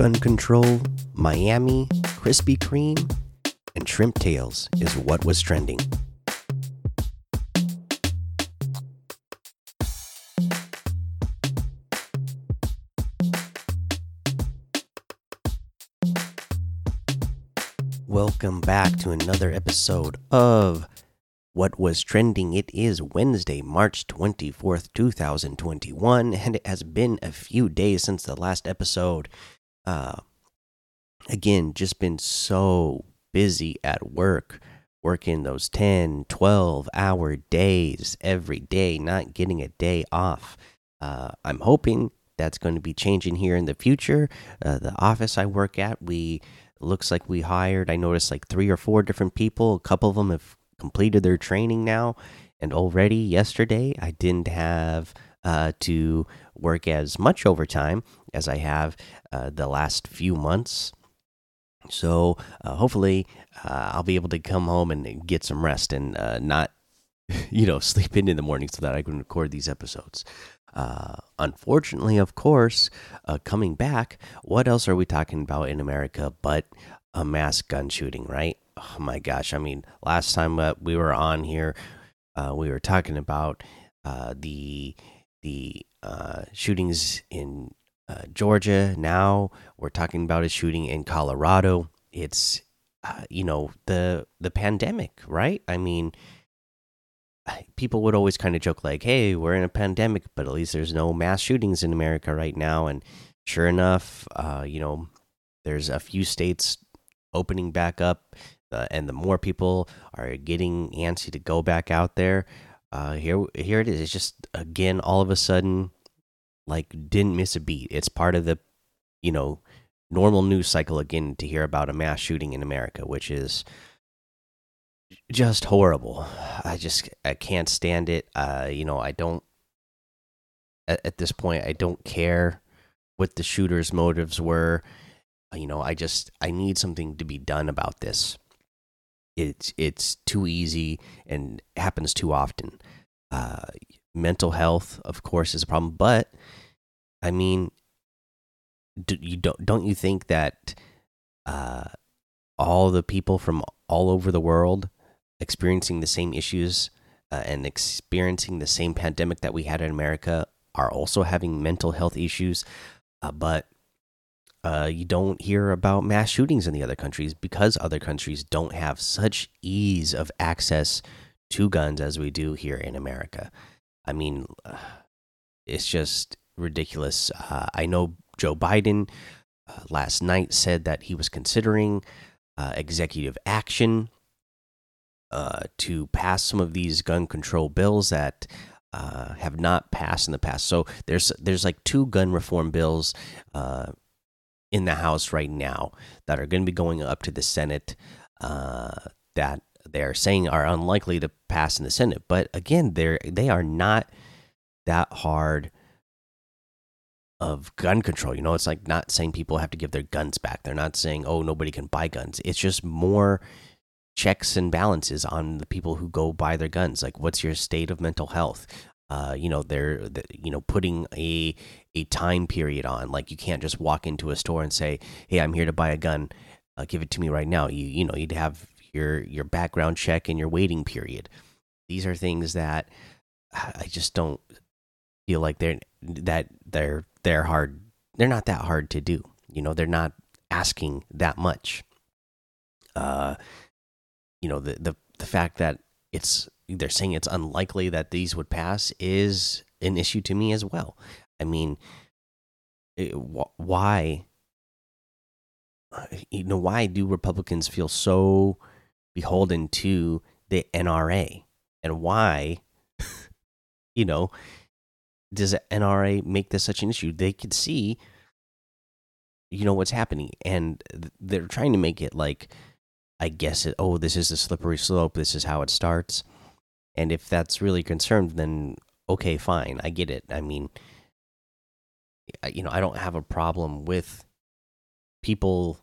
gun control, Miami, Krispy Kreme, and shrimp tails is what was trending. Welcome back to another episode of What Was Trending. It is Wednesday, March 24th, 2021, and it has been a few days since the last episode. Uh, again, just been so busy at work, working those 10, 12 hour days every day, not getting a day off. Uh, I'm hoping that's going to be changing here in the future. Uh, the office I work at, we looks like we hired, I noticed like three or four different people. A couple of them have completed their training now. And already yesterday, I didn't have uh, to work as much overtime as I have uh, the last few months. So uh, hopefully, uh, I'll be able to come home and get some rest and uh, not, you know, sleep in in the morning so that I can record these episodes. Unfortunately, of course, coming back, what else are we talking about in America but a mass gun shooting, right? Oh my gosh! I mean, last time we were on here, we were talking about the the shootings in uh, Georgia. Now we're talking about a shooting in Colorado. It's uh, you know the the pandemic, right? I mean, people would always kind of joke like, "Hey, we're in a pandemic, but at least there's no mass shootings in America right now." And sure enough, uh, you know, there's a few states opening back up, uh, and the more people are getting antsy to go back out there, uh, here here it is. It's just again all of a sudden like didn't miss a beat. It's part of the, you know, normal news cycle again to hear about a mass shooting in America, which is just horrible. I just I can't stand it. Uh, you know, I don't at, at this point I don't care what the shooter's motives were. You know, I just I need something to be done about this. It's it's too easy and happens too often. Uh, mental health, of course, is a problem, but I mean, do you don't don't you think that uh, all the people from all over the world experiencing the same issues uh, and experiencing the same pandemic that we had in America are also having mental health issues, uh, but uh, you don't hear about mass shootings in the other countries because other countries don't have such ease of access to guns as we do here in America. I mean, it's just ridiculous. Uh, I know Joe Biden uh, last night said that he was considering uh, executive action uh, to pass some of these gun control bills that uh, have not passed in the past. So there's there's like two gun reform bills uh, in the House right now that are going to be going up to the Senate uh, that they're saying are unlikely to pass in the Senate. But again, they're they are not that hard of gun control. You know, it's like not saying people have to give their guns back. They're not saying, oh, nobody can buy guns. It's just more checks and balances on the people who go buy their guns. Like, what's your state of mental health? Uh, you know, they're, you know, putting a a time period on. Like, you can't just walk into a store and say, "Hey, I'm here to buy a gun. Uh, give it to me right now." You, you know, you'd have your your background check and your waiting period. These are things that I just don't feel like they're that they're they're hard they're not that hard to do you know they're not asking that much uh you know the the the fact that it's they're saying it's unlikely that these would pass is an issue to me as well i mean eh, it, why uh, you know why do republicans feel so beholden to the nra and why you know does the NRA make this such an issue? They could see, you know, what's happening, and they're trying to make it like, I guess it. Oh, this is a slippery slope. This is how it starts. And if that's really concerned, then okay, fine, I get it. I mean, you know, I don't have a problem with people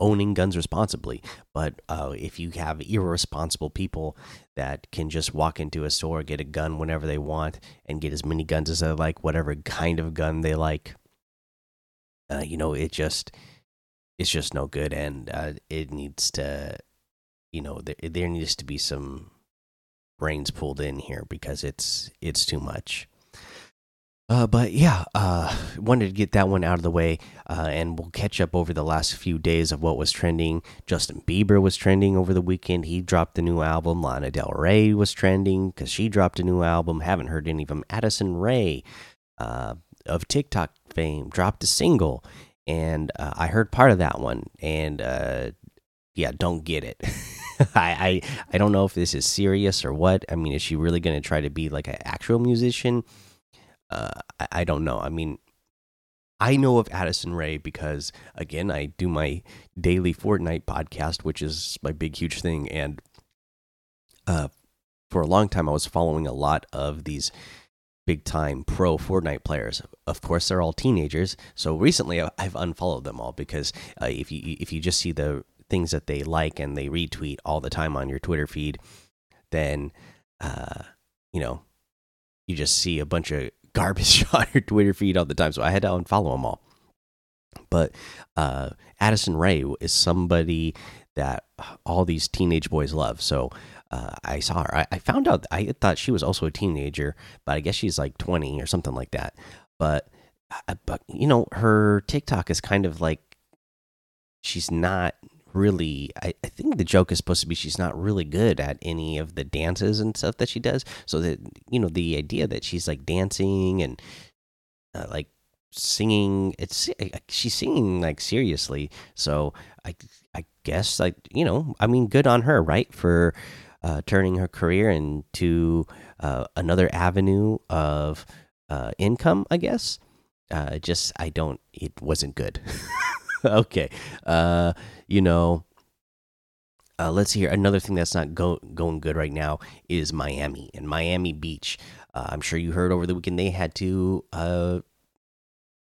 owning guns responsibly. But uh, if you have irresponsible people that can just walk into a store, get a gun whenever they want, and get as many guns as they like, whatever kind of gun they like, uh, you know, it just it's just no good, and uh, it needs to, you know, there there needs to be some brains pulled in here because it's it's too much. Uh, but yeah, uh, wanted to get that one out of the way, uh, and we'll catch up over the last few days of what was trending. Justin Bieber was trending over the weekend. He dropped the new album. Lana Del Rey was trending because she dropped a new album. Haven't heard any of them. Addison Rae uh, of TikTok fame dropped a single, and uh, I heard part of that one, and uh, yeah, don't get it. I, I I don't know if this is serious or what. I mean, is she really going to try to be like an actual musician? uh, I, I don't know. I mean, I know of Addison Rae because again, I do my daily Fortnite podcast, which is my big huge thing, and uh, for a long time I was following a lot of these big time pro Fortnite players. Of course, they're all teenagers. So recently, I've unfollowed them all because uh, if you if you just see the things that they like and they retweet all the time on your Twitter feed, then uh, you know you just see a bunch of garbage on your Twitter feed all the time. So I had to unfollow them all. But uh, Addison Rae is somebody that all these teenage boys love. So uh, I saw her. I, I, found out. I thought she was also a teenager, but I guess she's like 20 or something like that. But uh, but you know, her TikTok is kind of like she's not really I, I think the joke is supposed to be she's not really good at any of the dances and stuff that she does. So that you know the idea that she's like dancing and uh, like singing it's she's singing like seriously. So i i guess like you know i mean good on her right for uh, turning her career into uh, another avenue of uh, income i guess. Uh, just i don't it wasn't good okay. Uh, you know, uh, let's see here. Another thing that's not go going good right now is Miami and Miami Beach. Uh, I'm sure you heard over the weekend they had to uh,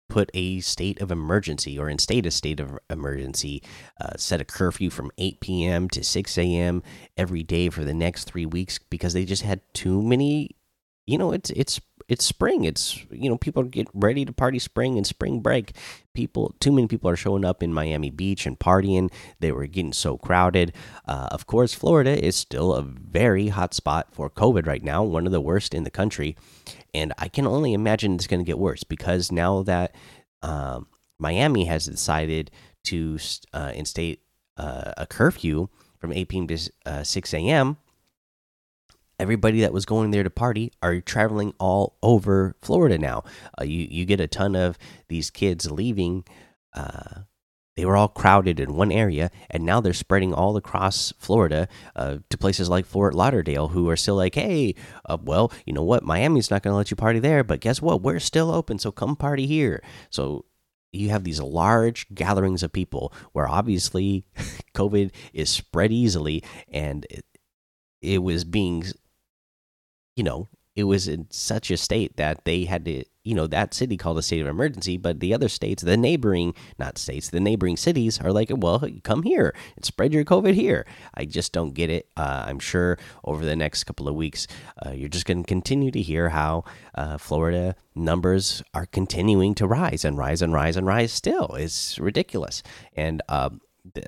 put a state of emergency or instate a state of emergency, uh, set a curfew from 8 p.m. to 6 a.m. every day for the next three weeks because they just had too many. You know, it's it's it's spring. It's you know people get ready to party spring and spring break. People, too many people are showing up in Miami Beach and partying. They were getting so crowded. Uh, of course, Florida is still a very hot spot for COVID right now, one of the worst in the country, and I can only imagine it's going to get worse because now that um, Miami has decided to uh, instate uh, a curfew from 8 p.m. to uh, 6 a.m everybody that was going there to party are traveling all over Florida now. Uh, you you get a ton of these kids leaving. Uh, they were all crowded in one area, and now they're spreading all across Florida uh, to places like Fort Lauderdale, who are still like, "Hey, uh, well, you know what? Miami's not going to let you party there, but guess what? We're still open, so come party here." So you have these large gatherings of people where obviously COVID is spread easily, and it, it was being you know, it was in such a state that they had to, you know, that city called a state of emergency, but the other states, the neighboring, not states, the neighboring cities are like, well, come here and spread your COVID here. I just don't get it. Uh, I'm sure over the next couple of weeks, uh, you're just going to continue to hear how uh, Florida numbers are continuing to rise and rise and rise and rise still. It's ridiculous. And, um,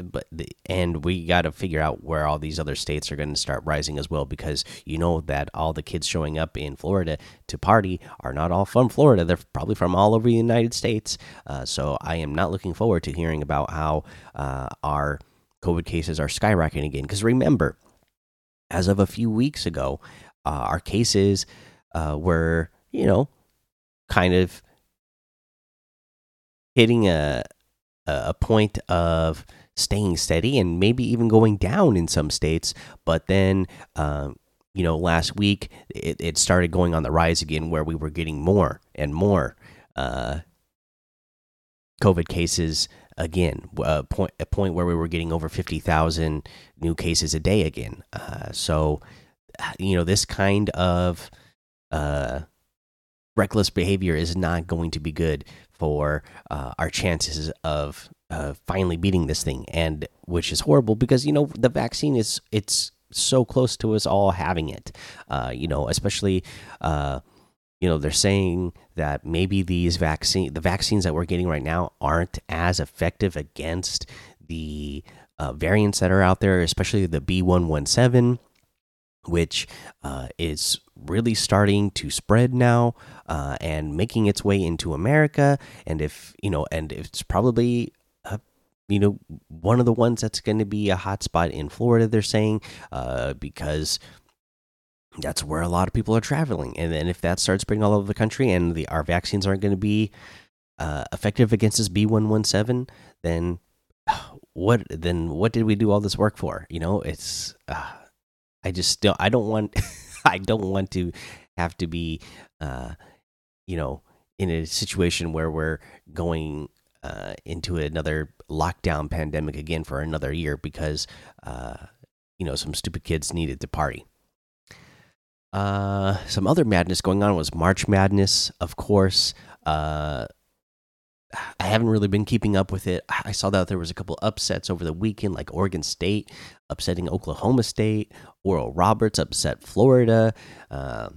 but the, and we got to figure out where all these other states are going to start rising as well because you know that all the kids showing up in Florida to party are not all from Florida. They're probably from all over the United States. Uh, so I am not looking forward to hearing about how uh, our COVID cases are skyrocketing again. Because remember as of a few weeks ago uh, our cases uh, were you know kind of hitting a a point of staying steady and maybe even going down in some states. But then, um, you know, last week it, it, started going on the rise again, where we were getting more and more uh, COVID cases again. A point, a point where we were getting over fifty thousand new cases a day again. Uh, so, you know, this kind of uh, reckless behavior is not going to be good for uh, our chances of uh, finally beating this thing, and which is horrible because you know the vaccine is it's so close to us all having it. Uh, you know, especially uh, you know they're saying that maybe these vaccine the vaccines that we're getting right now aren't as effective against the uh, variants that are out there, especially the B117, which uh, is really starting to spread now uh, and making its way into America. And if you know, and it's probably you know one of the ones that's going to be a hotspot in Florida. They're saying uh, because that's where a lot of people are traveling, and then if that starts spreading all over the country, and the our vaccines aren't going to be uh, effective against this B one one seven, then what? Then what did we do all this work for? You know, it's. Uh, I just still I don't want I don't want to have to be uh you know in a situation where we're going uh into another lockdown pandemic again for another year because uh you know some stupid kids needed to party. Uh some other madness going on was March Madness, of course. Uh I haven't really been keeping up with it. I saw that there was a couple upsets over the weekend, like Oregon State upsetting Oklahoma State, Oral Roberts upset Florida. Uh,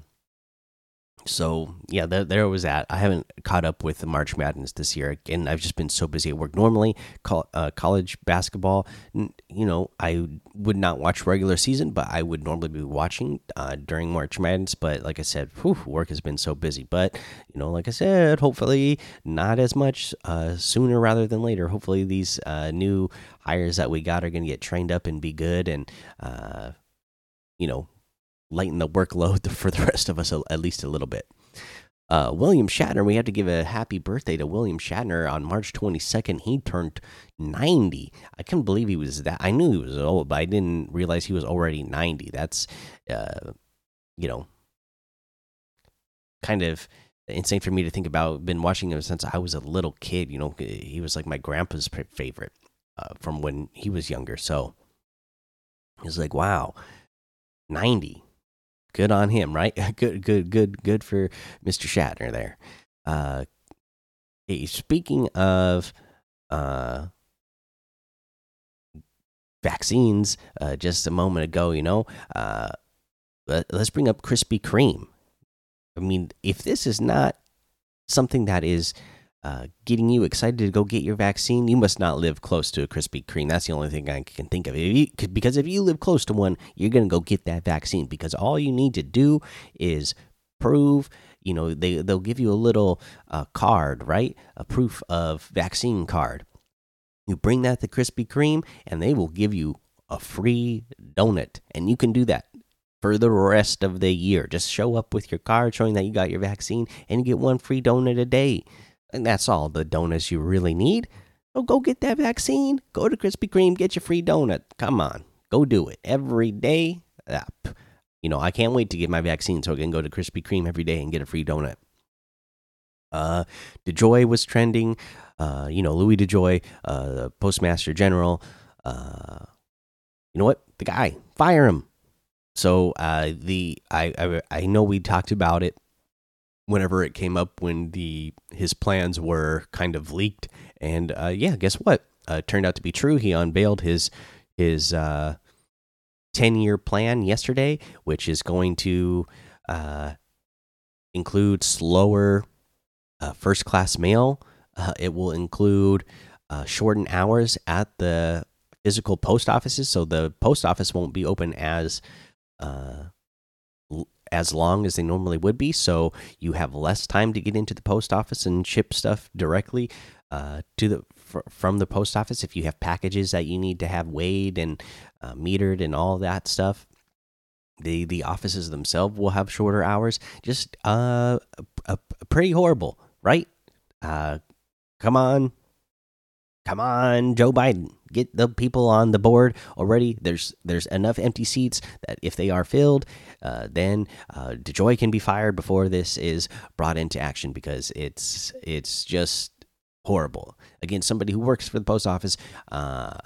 so yeah, there, there was that. I haven't caught up with the March Madness this year. and I've just been so busy at work. Normally, uh, college basketball, you know, I would not watch regular season, but I would normally be watching uh, during March Madness. But like I said, whew, work has been so busy. But you know, like I said, hopefully not as much uh, sooner rather than later. Hopefully these uh, new hires that we got are going to get trained up and be good and uh, you know lighten the workload for the rest of us at least a little bit. Uh, William Shatner, we have to give a happy birthday to William Shatner on March 22nd. He turned 90. I couldn't believe he was that. I knew he was old, but I didn't realize he was already 90. That's, uh, you know, kind of insane for me to think about. Been watching him since I was a little kid. You know, he was like my grandpa's favorite uh, from when he was younger. So it's like, wow, 90 good on him, right? Good, good, good, good for Mr. Shatner there. Uh, speaking of uh, vaccines, uh, just a moment ago, you know, uh, let, us bring up Krispy Kreme. I mean, if this is not something that is uh, getting you excited to go get your vaccine, you must not live close to a Krispy Kreme. That's the only thing I can think of. If you, because if you live close to one, you're going to go get that vaccine because all you need to do is prove. You know, they they'll give you a little uh, card, right? A proof of vaccine card. You bring that to Krispy Kreme, and they will give you a free donut, and you can do that for the rest of the year. Just show up with your card showing that you got your vaccine, and you get one free donut a day. And that's all the donuts you really need. Oh, go get that vaccine. Go to Krispy Kreme, get your free donut. Come on, go do it every day. You know, I can't wait to get my vaccine so I can go to Krispy Kreme every day and get a free donut. Uh, DeJoy was trending. Uh, you know, Louis DeJoy, uh, Postmaster General. Uh, you know what? The guy, fire him. So uh, the I, I I know we talked about it whenever it came up when the his plans were kind of leaked. And uh, yeah, guess what? Uh, turned out to be true. He unveiled his his uh, ten year plan yesterday, which is going to uh, include slower uh, first class mail. Uh, it will include shortened hours at the physical post offices, so the post office won't be open as as long as they normally would be. So you have less time to get into the post office and ship stuff directly uh, to the fr from the post office. If you have packages that you need to have weighed and uh, metered and all that stuff, the the offices themselves will have shorter hours. Just uh, a, a pretty horrible, right? Uh, come on, come on, Joe Biden get the people on the board already. There's there's enough empty seats that if they are filled, uh, then uh, DeJoy can be fired before this is brought into action because it's it's just horrible. Again, somebody who works for the post office. Uh,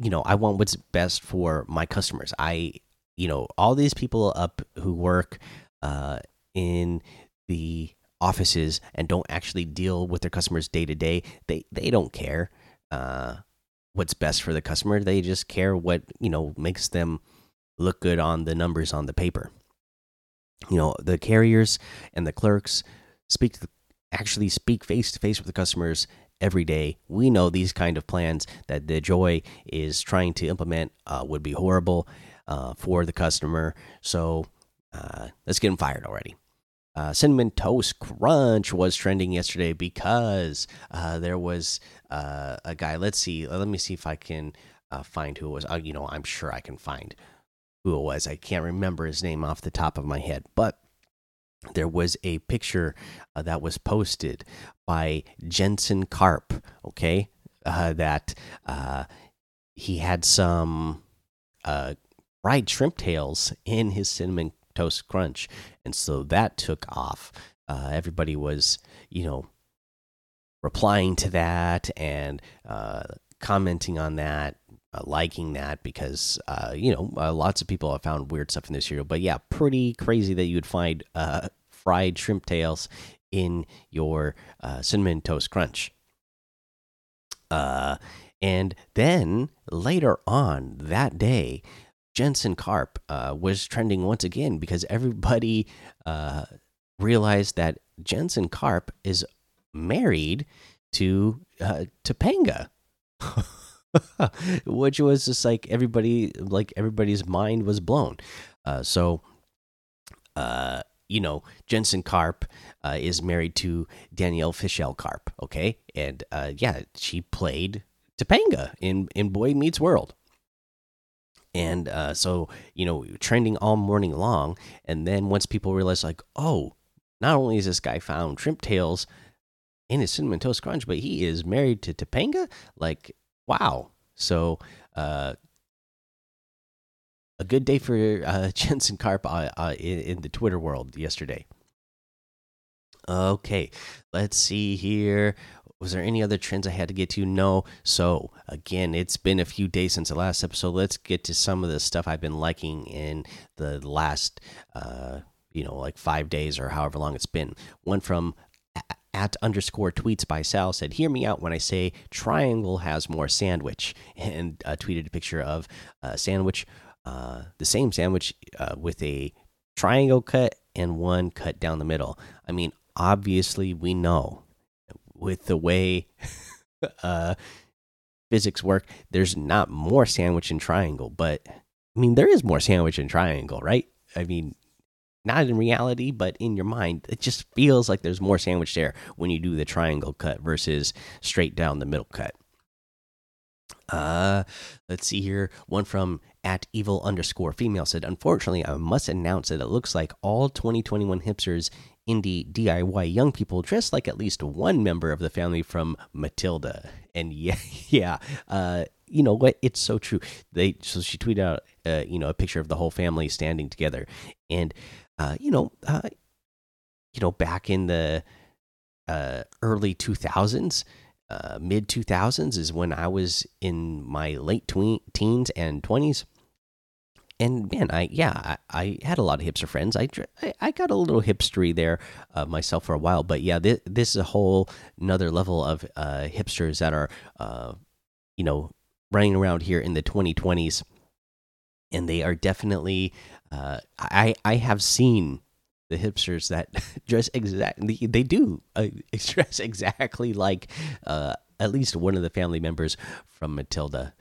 you know, I want what's best for my customers. I, you know, all these people up who work uh, in the offices and don't actually deal with their customers day to day, they they don't care uh, what's best for the customer. They just care what you know makes them look good on the numbers on the paper. you know the carriers and the clerks speak to actually speak face to face with the customers every day. We know these kind of plans that DeJoy is trying to implement uh, would be horrible uh, for the customer. So uh, let's get them fired already. Uh, cinnamon toast crunch was trending yesterday because uh, there was uh, a guy. Let's see. Let me see if I can find who it was. you know, I'm sure I can find who it was. I can't remember his name off the top of my head, but there was a picture uh, that was posted by Jensen Karp. Okay, uh, that uh, he had some uh, fried shrimp tails in his cinnamon toast crunch, and so that took off. Uh, everybody was, you know, replying to that and uh, commenting on that uh, liking that because uh, you know uh, lots of people have found weird stuff in this cereal. But yeah, pretty crazy that you would find fried shrimp tails in your cinnamon toast crunch. And then later on that day, Jensen Karp was trending once again because everybody realized that Jensen Karp is married to Topanga. which was just like everybody, like everybody's mind was blown. Uh, so, uh, you know, Jensen Karp uh, is married to Danielle Fishel Karp. Okay, and uh, yeah, she played Topanga in in Boy Meets World. And uh, so, you know, trending all morning long, and then once people realize, like, oh, not only is this guy found shrimp tails in his cinnamon toast crunch, but he is married to Topanga. Like Wow. So, uh, a good day for uh, Jensen Karp uh, uh, in, in, the Twitter world yesterday. Okay, let's see here. Was there any other trends I had to get to? No. So, again, it's been a few days since the last episode. Let's get to some of the stuff I've been liking in the last, uh, you know, like five days or however long it's been. One from at underscore tweets by Sal said, Hear me out when I say triangle has more sandwich, and uh, tweeted a picture of a sandwich, uh, the same sandwich uh, with a triangle cut and one cut down the middle. I mean, obviously, we know with the way uh, physics work, there's not more sandwich and triangle, but I mean, there is more sandwich and triangle, right? I mean, not in reality, but in your mind, it just feels like there's more sandwich there when you do the triangle cut versus straight down the middle cut. Uh, let's see here. One from at evil underscore female said, Unfortunately, I must announce that it looks like all 2021 hipsters, indie DIY young people dress like at least one member of the family from Matilda. And yeah, yeah, uh, you know what? It's so true. They so she tweeted out, uh, you know, a picture of the whole family standing together, and uh, you know, uh, you know, back in the uh, early 2000s, uh, mid 2000s is when I was in my late teens and 20s. And man, I yeah, I, I, had a lot of hipster friends. I I got a little hipstery there uh, myself for a while, but yeah, this, this is a whole another level of uh, hipsters that are, uh, you know, running around here in the 2020s, and they are definitely uh, I I have seen the hipsters that dress exactly they do uh, dress exactly like uh, at least one of the family members from Matilda.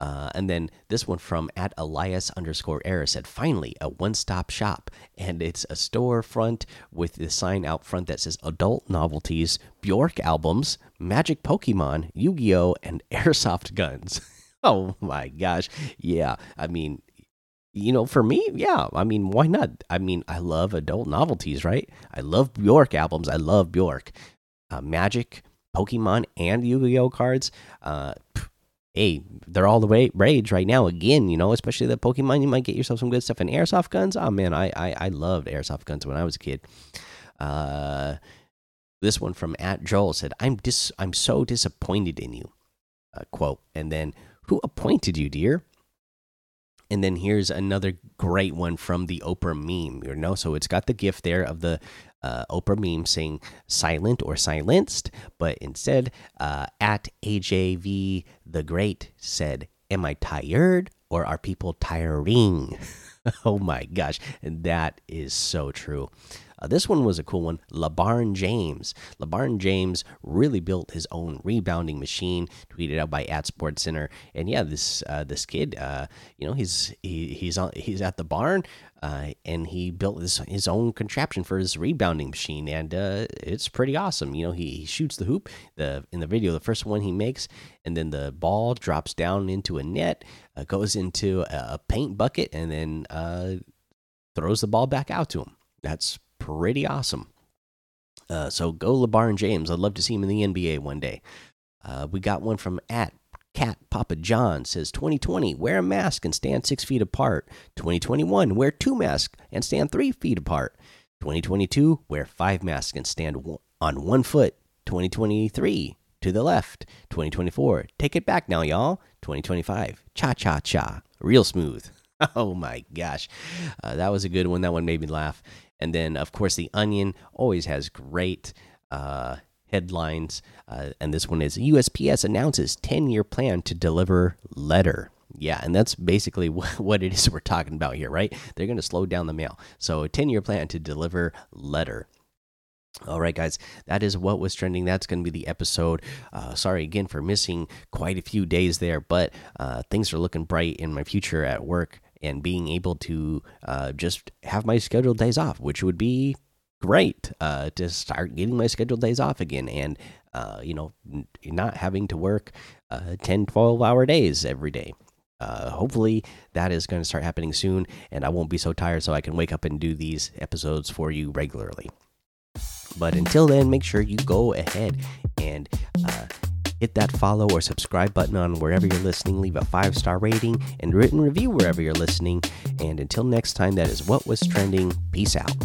Uh, and then this one from at Elias underscore era said, finally, a one stop shop. And it's a storefront with the sign out front that says adult novelties, Bjork albums, magic Pokemon, Yu Gi Oh!, and airsoft guns. oh my gosh. Yeah. I mean, you know, for me, yeah, I mean, why not? I mean, I love adult novelties, right? I love Bjork albums. I love Bjork, uh, Magic, Pokemon, and Yu-Gi-Oh cards. Uh, hey, they're all the way rage right now. Again, you know, especially the Pokemon, you might get yourself some good stuff. And airsoft guns, oh man, I I, I loved airsoft guns when I was a kid. Uh, this one from at Joel said, "I'm dis I'm so disappointed in you." Uh, quote, and then who appointed you, dear? And then here's another great one from the Oprah meme. You know, so it's got the gift there of the uh, Oprah meme saying silent or silenced, but instead, uh, at AJV the Great said, Am I tired or are people tiring? oh my gosh, and that is so true. Uh, this one was a cool one. LeBaron James. LeBaron James really built his own rebounding machine. Tweeted out by at Sports Center. And yeah, this uh, this kid, uh, you know, he's he, he's on he's at the barn, uh, and he built his his own contraption for his rebounding machine, and uh, it's pretty awesome. You know, he, he shoots the hoop. The in the video, the first one he makes, and then the ball drops down into a net, uh, goes into a paint bucket, and then throws the ball back out to him. That's pretty awesome. Uh, so go LeBaron James. I'd love to see him in the NBA one day. Uh, we got one from at Cat Papa John says 2020 wear a mask and stand six feet apart. 2021 wear two masks and stand three feet apart. 2022 wear five masks and stand on one foot. 2023 to the left. 2024 take it back now, y'all. 2025 cha cha cha real smooth. Oh my gosh, uh, that was a good one. That one made me laugh. And then, of course, The Onion always has great uh, headlines. Uh, and this one is USPS announces 10 year plan to deliver letter. Yeah, and that's basically what it is we're talking about here, right? They're going to slow down the mail. So, a 10 year plan to deliver letter. All right, guys, that is what was trending. That's going to be the episode. Uh, sorry again for missing quite a few days there, but uh, things are looking bright in my future at work and being able to uh, just have my scheduled days off, which would be great uh, to start getting my scheduled days off again and, uh, you know, not having to work uh, 10, 12 hour days every day. Uh, hopefully that is going to start happening soon and I won't be so tired so I can wake up and do these episodes for you regularly. But until then, make sure you go ahead and uh, Hit that follow or subscribe button on wherever you're listening. Leave a five star rating and written review wherever you're listening. And until next time, that is what was trending. Peace out.